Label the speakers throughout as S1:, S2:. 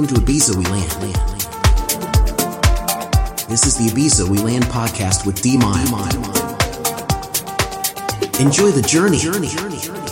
S1: Welcome to Ibiza We Land. This is the Ibiza We Land podcast with D Enjoy the journey.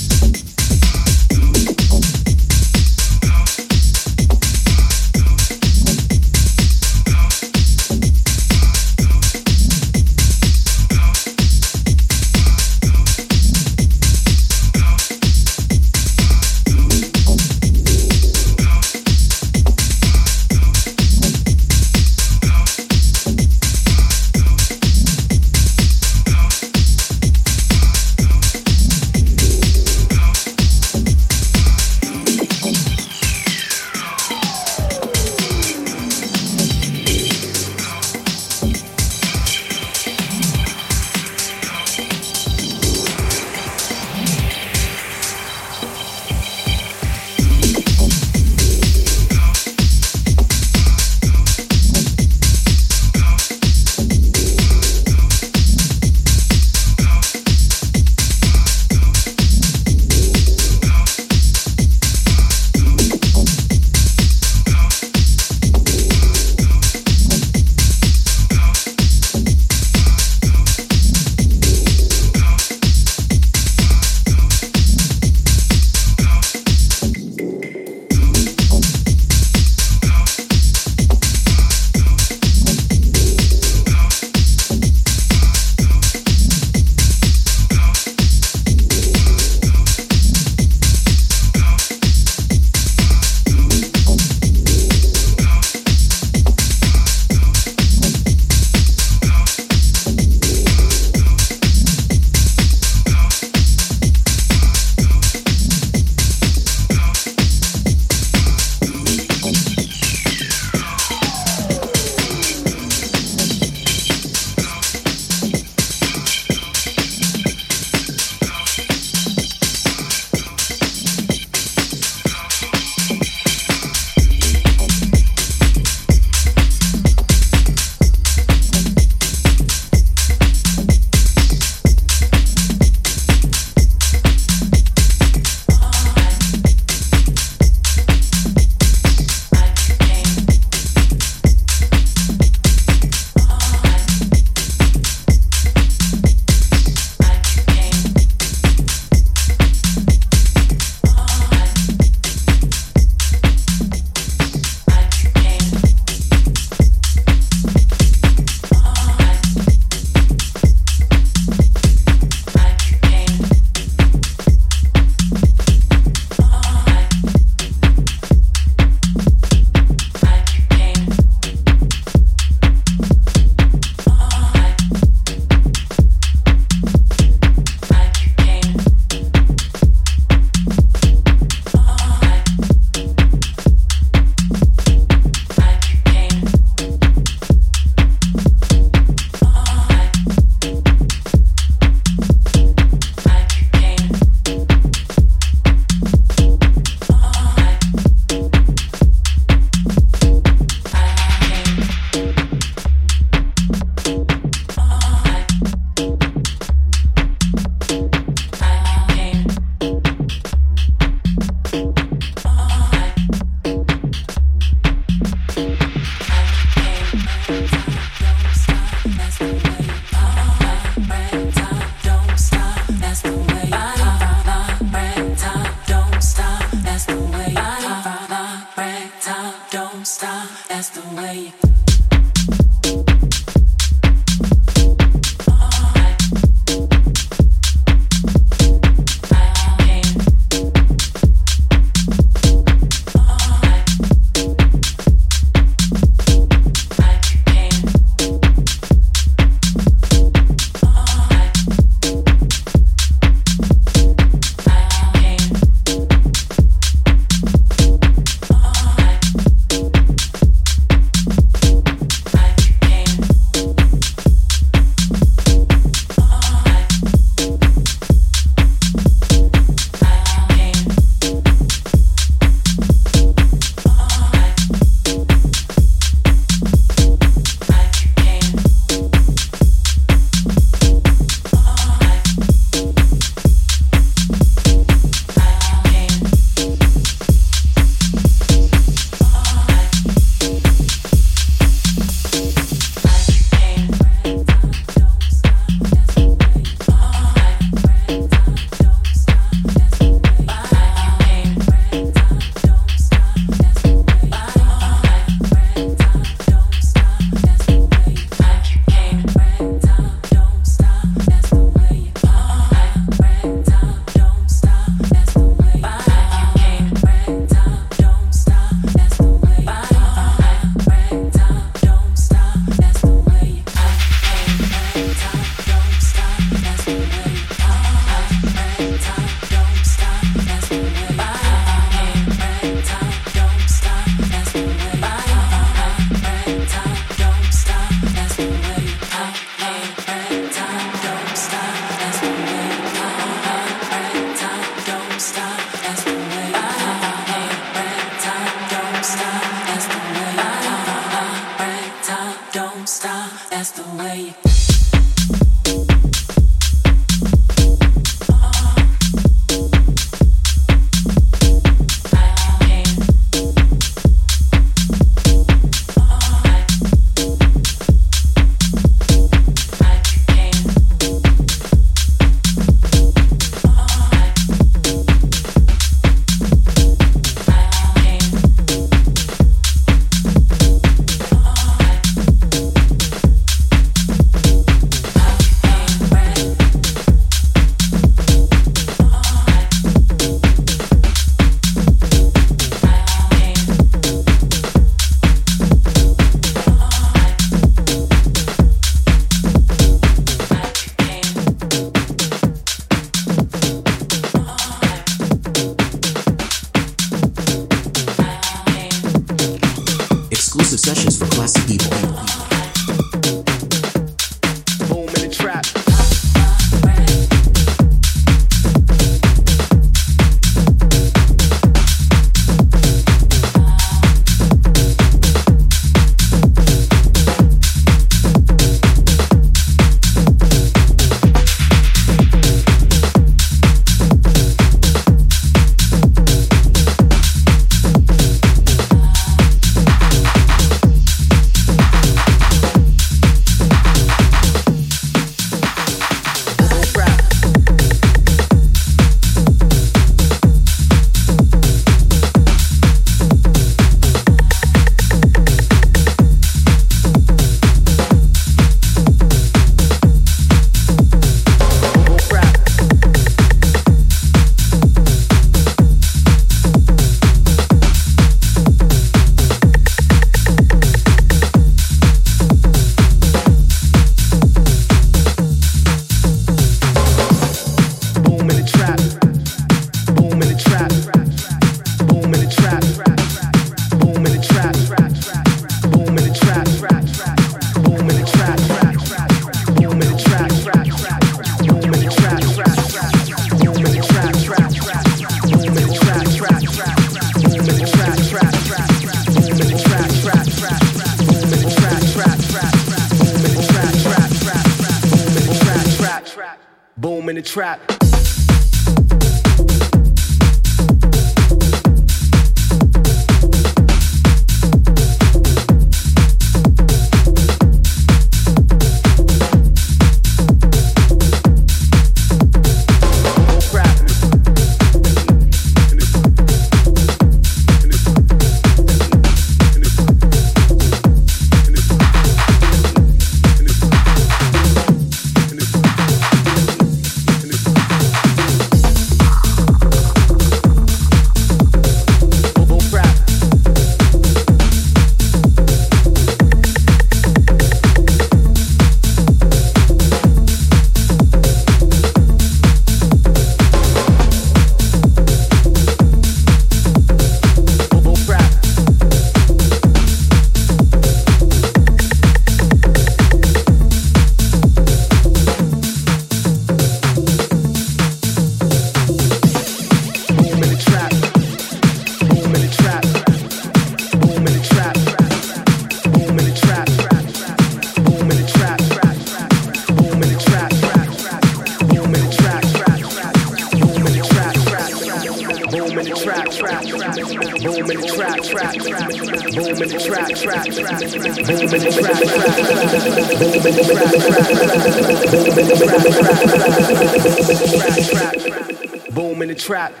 S2: trap.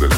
S3: del